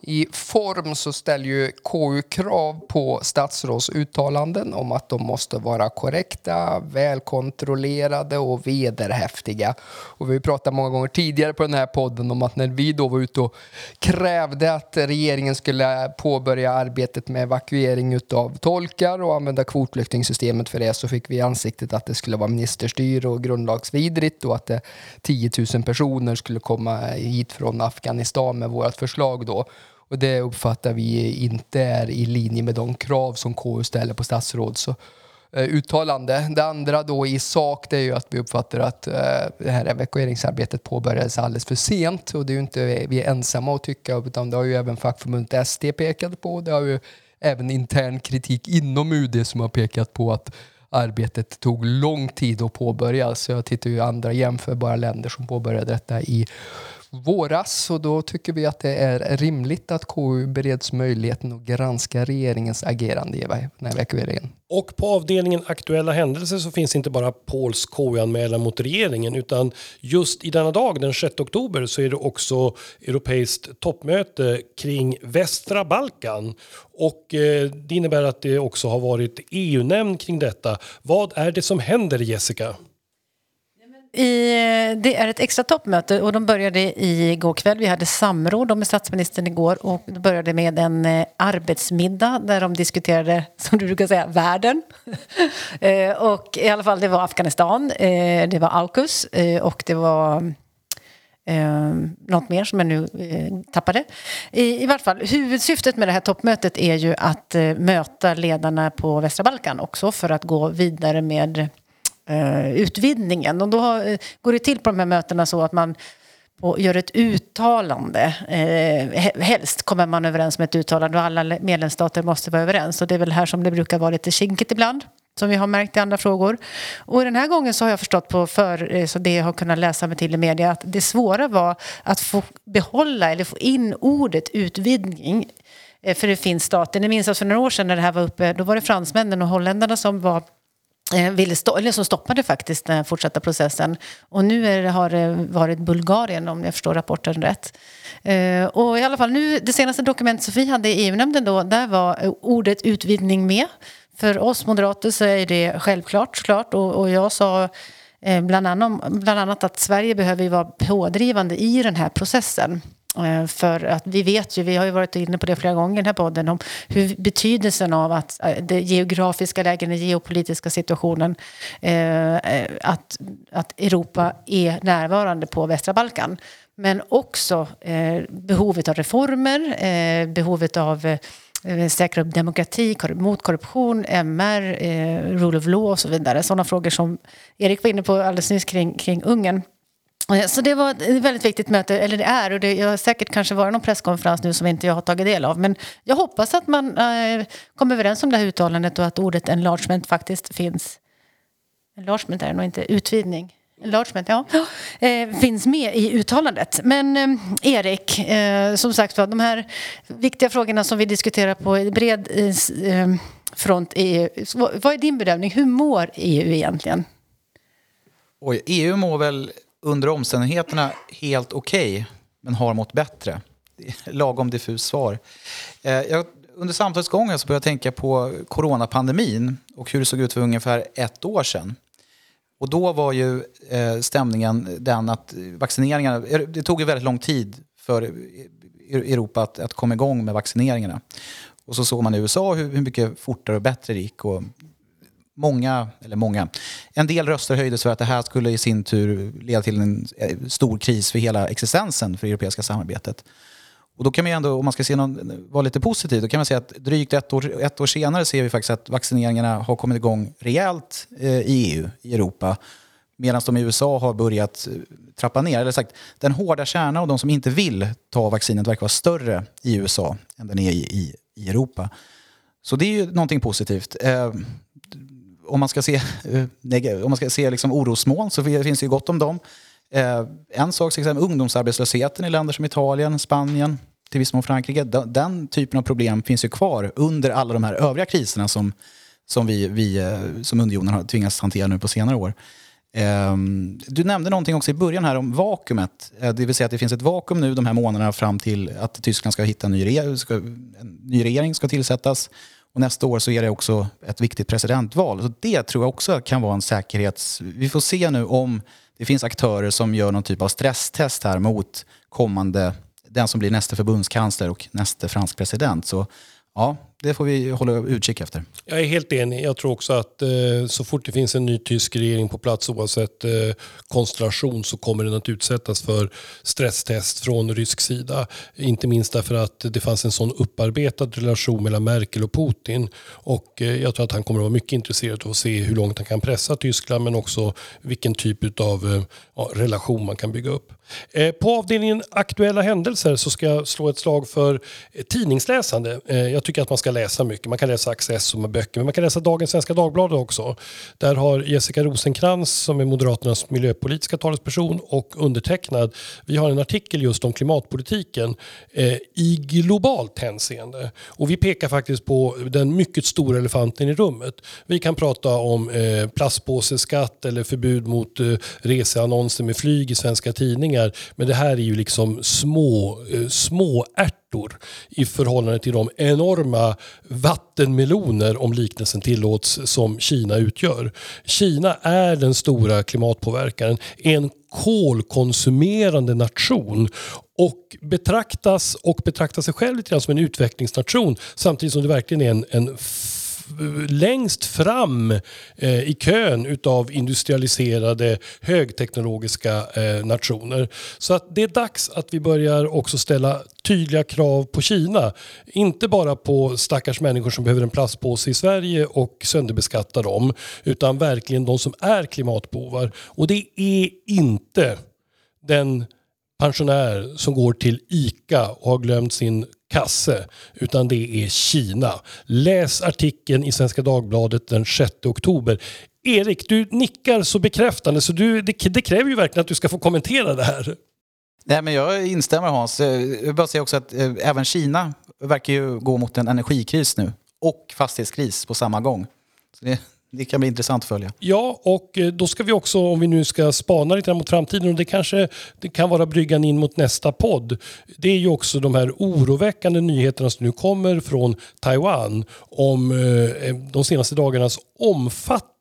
I form så ställer ju KU krav på statsråds uttalanden om att de måste vara korrekta, välkontrollerade och vederhäftiga. Och vi pratade pratat många gånger tidigare på den här podden om att när vi då var ute och krävde att regeringen skulle påbörja arbetet med evakuering av tolkar och använda kvotflyktingsystemet för det så fick vi i ansiktet att det skulle vara ministerstyre och grundlagsvidrigt och att eh, 10 000 personer skulle komma hit från Afghanistan med vårt förslag då. Och det uppfattar vi inte är i linje med de krav som KU ställer på statsråds Så, eh, uttalande. Det andra då i sak det är ju att vi uppfattar att eh, det här evakueringsarbetet påbörjades alldeles för sent och det är ju inte vi är ensamma att tycka utan det har ju även fackförbundet SD pekat på. Det har ju även intern kritik inom UD som har pekat på att arbetet tog lång tid att påbörja. Så jag tittar ju andra jämförbara länder som påbörjade detta i våras och då tycker vi att det är rimligt att KU bereds möjligheten att granska regeringens agerande i den här evakueringen. Och på avdelningen aktuella händelser så finns inte bara Pauls KU-anmälan mot regeringen utan just i denna dag, den 6 oktober, så är det också europeiskt toppmöte kring västra Balkan. Och eh, det innebär att det också har varit EU-nämnd kring detta. Vad är det som händer, Jessica? I, det är ett extra toppmöte och de började igår kväll. Vi hade samråd med statsministern igår och det började med en eh, arbetsmiddag där de diskuterade, som du brukar säga, världen. Eh, och i alla fall, det var Afghanistan, eh, det var AUKUS och det var Eh, något mer som jag nu eh, tappade. I, I vart fall, huvudsyftet med det här toppmötet är ju att eh, möta ledarna på västra Balkan också för att gå vidare med eh, utvidgningen. Och då har, går det till på de här mötena så att man och gör ett uttalande. Eh, helst kommer man överens med ett uttalande och alla medlemsstater måste vara överens. Och det är väl här som det brukar vara lite kinkigt ibland som vi har märkt i andra frågor. Och den här gången så har jag förstått på för, eh, så det jag har kunnat läsa mig till i media att det svåra var att få behålla eller få in ordet utvidgning eh, för det finns stater. Ni minns att för några år sedan när det här var uppe, då var det fransmännen och holländarna som var Eh, ville stå, eller som stoppade faktiskt den fortsatta processen. Och nu är har det varit Bulgarien om jag förstår rapporten rätt. Eh, och i alla fall nu, det senaste dokumentet som vi hade i EU-nämnden då, där var eh, ordet utvidgning med. För oss moderater så är det självklart såklart och, och jag sa eh, bland, annat, bland annat att Sverige behöver vara pådrivande i den här processen. Eh, för att vi vet ju, vi har ju varit inne på det flera gånger i den här podden, om hur betydelsen av att eh, det geografiska läget, den geopolitiska situationen, eh, att, att Europa är närvarande på västra Balkan. Men också behovet av reformer, behovet av Eh, säkra upp demokrati, mot korruption, MR, eh, rule of law och så vidare. Sådana frågor som Erik var inne på alldeles nyss kring, kring Ungern. Så det var ett väldigt viktigt möte, eller det är, och det har säkert kanske varit någon presskonferens nu som inte jag har tagit del av. Men jag hoppas att man eh, kommer överens om det här uttalandet och att ordet enlargement faktiskt finns. Enlargement är det nog inte, utvidgning. Enlargement, ja. Eh, finns med i uttalandet. Men eh, Erik, som sagt var, de här viktiga frågorna som vi diskuterar på bred front i EU. Vad är din bedömning? Hur mår EU egentligen? Oj, EU mår väl under omständigheterna helt okej, okay, men har mått bättre. Lagom diffus svar. Eh, jag, under samtalets gång så började jag tänka på coronapandemin och hur det såg ut för ungefär ett år sedan. Och då var ju eh, stämningen den att vaccineringarna, det tog ju väldigt lång tid för e-, e-, Europa att, att komma igång med vaccineringarna. Och så såg man i USA hur, hur mycket fortare och bättre det gick. Och många, eller många, en del röster höjdes för att det här skulle i sin tur leda till en eh, stor kris för hela existensen för det europeiska samarbetet. Och då kan man ändå, om man ska se någon, vara lite positiv, då kan man säga att drygt ett år, ett år senare ser vi faktiskt att vaccineringarna har kommit igång rejält eh, i EU, i Europa. Medan de i USA har börjat eh, trappa ner. Eller sagt, den hårda kärnan av de som inte vill ta vaccinet verkar vara större i USA än den är i, i, i Europa. Så det är ju någonting positivt. Om man ska se, eh, om man ska se liksom orosmoln så finns det ju gott om dem. Eh, en sak, till exempel ungdomsarbetslösheten i länder som Italien, Spanien, till viss mån Frankrike. Den, typen av problem finns ju kvar under alla de här övriga kriserna som, som vi, vi eh, som unionen har tvingats hantera nu på senare år. Ehm, du nämnde någonting också i början här om vakuumet. Det vill säga att det finns ett vakuum nu de här månaderna fram till att Tyskland ska hitta en ny, regering, ska, en ny regering ska tillsättas. Och nästa år så är det också ett viktigt presidentval. Så det tror jag också kan vara en säkerhets... Vi får se nu om det finns aktörer som gör någon typ av stresstest här mot kommande den som blir nästa förbundskansler och nästa fransk president. Så ja, det får vi hålla utkik efter. Jag är helt enig. Jag tror också att eh, så fort det finns en ny tysk regering på plats oavsett eh, konstellation så kommer den att utsättas för stresstest från rysk sida. Inte minst därför att det fanns en sån upparbetad relation mellan Merkel och Putin. Och eh, jag tror att han kommer att vara mycket intresserad av att se hur långt han kan pressa Tyskland men också vilken typ av eh, relation man kan bygga upp. Eh, på avdelningen aktuella händelser så ska jag slå ett slag för eh, tidningsläsande. Eh, jag tycker att man ska läsa mycket. Man kan läsa Access och böcker, men man kan läsa dagens Svenska Dagbladet också. Där har Jessica Rosenkrantz som är Moderaternas miljöpolitiska talesperson och undertecknad. Vi har en artikel just om klimatpolitiken i globalt hänseende. Och vi pekar faktiskt på den mycket stora elefanten i rummet. Vi kan prata om plastpåseskatt eller förbud mot reseannonser med flyg i svenska tidningar. Men det här är ju liksom små, eh, små ärtor i förhållande till de enorma vattenmeloner, om liknelsen tillåts, som Kina utgör. Kina är den stora klimatpåverkaren, en kolkonsumerande nation och betraktas och betraktar sig själv lite grann som en utvecklingsnation samtidigt som det verkligen är en, en längst fram eh, i kön utav industrialiserade högteknologiska eh, nationer. Så att det är dags att vi börjar också ställa tydliga krav på Kina. Inte bara på stackars människor som behöver en plastpåse i Sverige och sönderbeskatta dem. Utan verkligen de som är klimatbovar. Och det är inte den pensionär som går till ICA och har glömt sin kasse, utan det är Kina. Läs artikeln i Svenska Dagbladet den 6 oktober. Erik, du nickar så bekräftande så du, det, det kräver ju verkligen att du ska få kommentera det här. Nej, men jag instämmer Hans. Eh, jag vill bara säga också att eh, även Kina verkar ju gå mot en energikris nu och fastighetskris på samma gång. Så det, det kan bli intressant att följa. Ja, och eh, då ska vi också, om vi nu ska spana lite mot framtiden, och det kanske det kan vara bryggan in mot nästa podd. Det är ju också de här oroväckande nyheterna som nu kommer från Taiwan om eh, de senaste dagarnas omfattande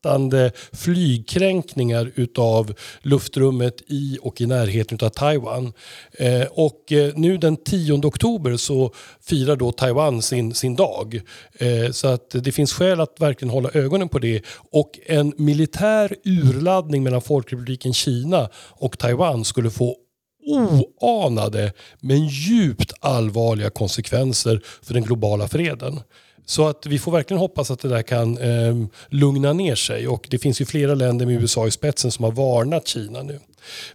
flygkränkningar utav luftrummet i och i närheten av Taiwan. Eh, och eh, nu den 10 oktober så firar då Taiwan sin, sin dag. Eh, så att det finns skäl att verkligen hålla ögonen på det. Och en militär urladdning mellan Folkrepubliken Kina och Taiwan skulle få oanade men djupt allvarliga konsekvenser för den globala freden. Så att vi får verkligen hoppas att det där kan eh, lugna ner sig och det finns ju flera länder med USA i spetsen som har varnat Kina nu.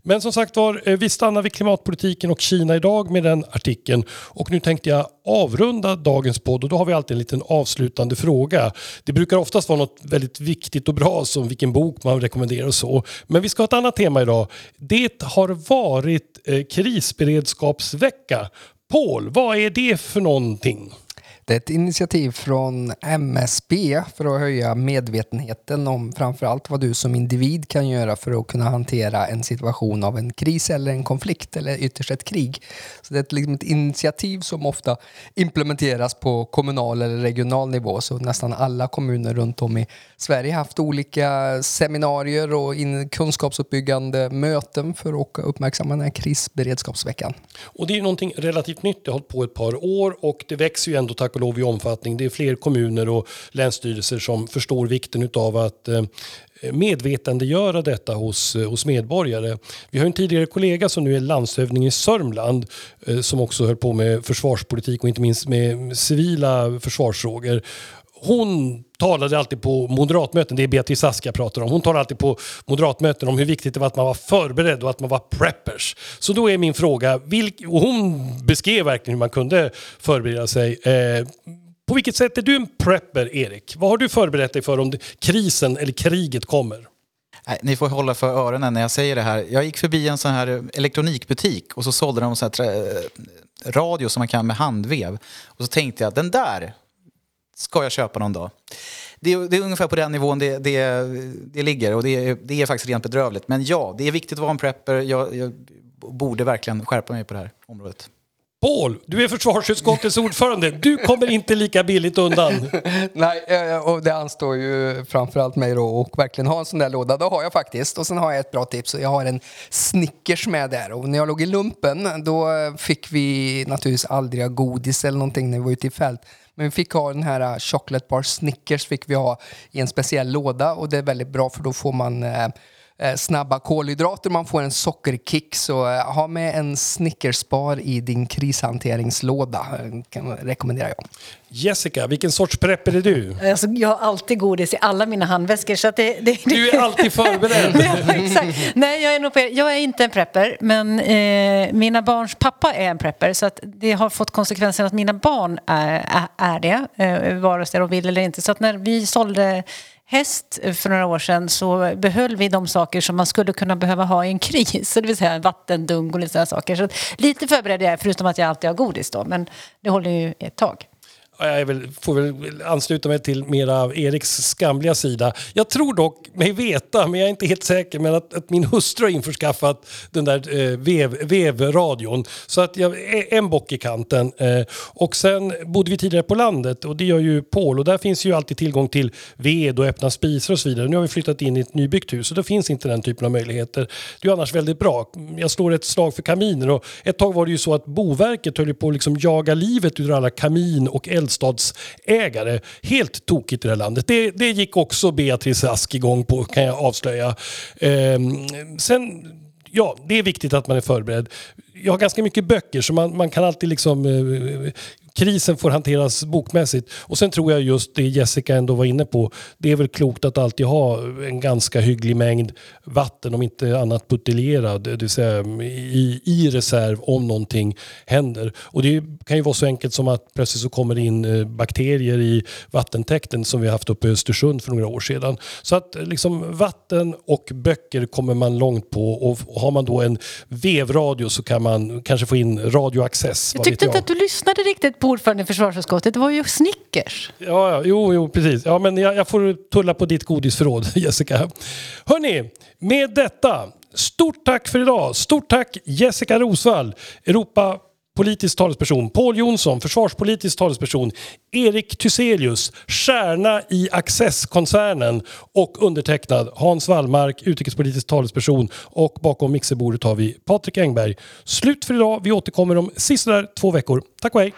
Men som sagt var, eh, vi stannar vid klimatpolitiken och Kina idag med den artikeln. Och nu tänkte jag avrunda dagens podd och då har vi alltid en liten avslutande fråga. Det brukar oftast vara något väldigt viktigt och bra som vilken bok man rekommenderar och så. Men vi ska ha ett annat tema idag. Det har varit eh, krisberedskapsvecka. Paul, vad är det för någonting? Det är ett initiativ från MSB för att höja medvetenheten om framförallt vad du som individ kan göra för att kunna hantera en situation av en kris eller en konflikt eller ytterst ett krig. Så det är ett, liksom ett initiativ som ofta implementeras på kommunal eller regional nivå. Så nästan alla kommuner runt om i Sverige har haft olika seminarier och kunskapsuppbyggande möten för att uppmärksamma den här krisberedskapsveckan. Och det är någonting relativt nytt. Det har hållit på ett par år och det växer ju ändå tack och lov i omfattning. Det är fler kommuner och länsstyrelser som förstår vikten av att eh, medvetandegöra detta hos, eh, hos medborgare. Vi har en tidigare kollega som nu är landshövding i Sörmland eh, som också höll på med försvarspolitik och inte minst med civila försvarsfrågor. Hon talade alltid på moderatmöten, det är Beatrice Ask jag pratar om, hon talade alltid på moderatmöten om hur viktigt det var att man var förberedd och att man var preppers. Så då är min fråga, vilk, och hon beskrev verkligen hur man kunde förbereda sig. Eh, på vilket sätt är du en prepper, Erik? Vad har du förberett dig för om krisen eller kriget kommer? Nej, ni får hålla för öronen när jag säger det här. Jag gick förbi en sån här elektronikbutik och så sålde de så här eh, radio som man kan med handvev. Och så tänkte jag, den där ska jag köpa någon dag. Det är, det är ungefär på den nivån det, det, det ligger och det är, det är faktiskt rent bedrövligt. Men ja, det är viktigt att vara en prepper. Jag, jag borde verkligen skärpa mig på det här området. Paul, du är försvarsutskottets ordförande. Du kommer inte lika billigt undan. Nej, eh, och det anstår ju framförallt mig då och verkligen ha en sån där låda. Det har jag faktiskt. Och sen har jag ett bra tips. Jag har en Snickers med där. Och när jag låg i lumpen då fick vi naturligtvis aldrig ha godis eller någonting när vi var ute i fält. Men vi fick ha den här eh, chocolate bar Snickers fick vi ha i en speciell låda och det är väldigt bra för då får man Eh, snabba kolhydrater, man får en sockerkick. Så eh, ha med en Snickerspar i din krishanteringslåda, eh, kan rekommenderar jag. Jessica, vilken sorts prepper är du? Alltså, jag har alltid godis i alla mina handväskor. Så det, det, du är alltid förberedd. ja, exakt. Nej, jag är, nog, jag är inte en prepper, men eh, mina barns pappa är en prepper. Så att det har fått konsekvensen att mina barn är, är det, eh, vare sig de vill eller inte. Så att när vi sålde häst för några år sedan så behöll vi de saker som man skulle kunna behöva ha i en kris. Det vill säga vattendunk och lite sådana saker. Så lite förberedd jag är, förutom att jag alltid har godis då. Men det håller ju ett tag. Jag väl, får väl ansluta mig till mera Eriks skamliga sida. Jag tror dock mig veta, men jag är inte helt säker, men att, att min hustru har införskaffat den där eh, vev, vevradion. Så att jag är en bock i kanten. Eh, och sen bodde vi tidigare på landet och det gör ju Paul och där finns ju alltid tillgång till ved och öppna spisar och så vidare. Nu har vi flyttat in i ett nybyggt hus och då finns inte den typen av möjligheter. Det är annars väldigt bra. Jag slår ett slag för kaminer och ett tag var det ju så att Boverket höll på att liksom jaga livet ur alla kamin och eld eldstadsägare. Helt tokigt i det här landet. Det, det gick också Beatrice Ask igång på kan jag avslöja. Ehm, sen ja, det är viktigt att man är förberedd. Jag har ganska mycket böcker så man, man kan alltid liksom eh, krisen får hanteras bokmässigt. Och sen tror jag just det Jessica ändå var inne på. Det är väl klokt att alltid ha en ganska hygglig mängd vatten, om inte annat buteljerad, det vill säga i, i reserv om någonting händer. Och det kan ju vara så enkelt som att plötsligt så kommer det in eh, bakterier i vattentäkten som vi haft uppe i Östersund för några år sedan. Så att liksom vatten och böcker kommer man långt på och har man då en vevradio så kan man kanske få in radioaccess. Jag tyckte inte att du lyssnade riktigt på ordförande i försvarsutskottet. Det var ju Snickers. Ja, ja jo, jo, precis. Ja, men jag, jag får tulla på ditt godisförråd, Jessica. Hörni, med detta, stort tack för idag. Stort tack Jessica Rosvall, Europa politisk talesperson, Paul Jonsson, försvarspolitisk talesperson, Erik Thyselius, stjärna i Access-koncernen och undertecknad Hans Wallmark, utrikespolitisk talesperson och bakom mixerbordet har vi Patrik Engberg. Slut för idag. Vi återkommer om sisådär två veckor. Tack och hej!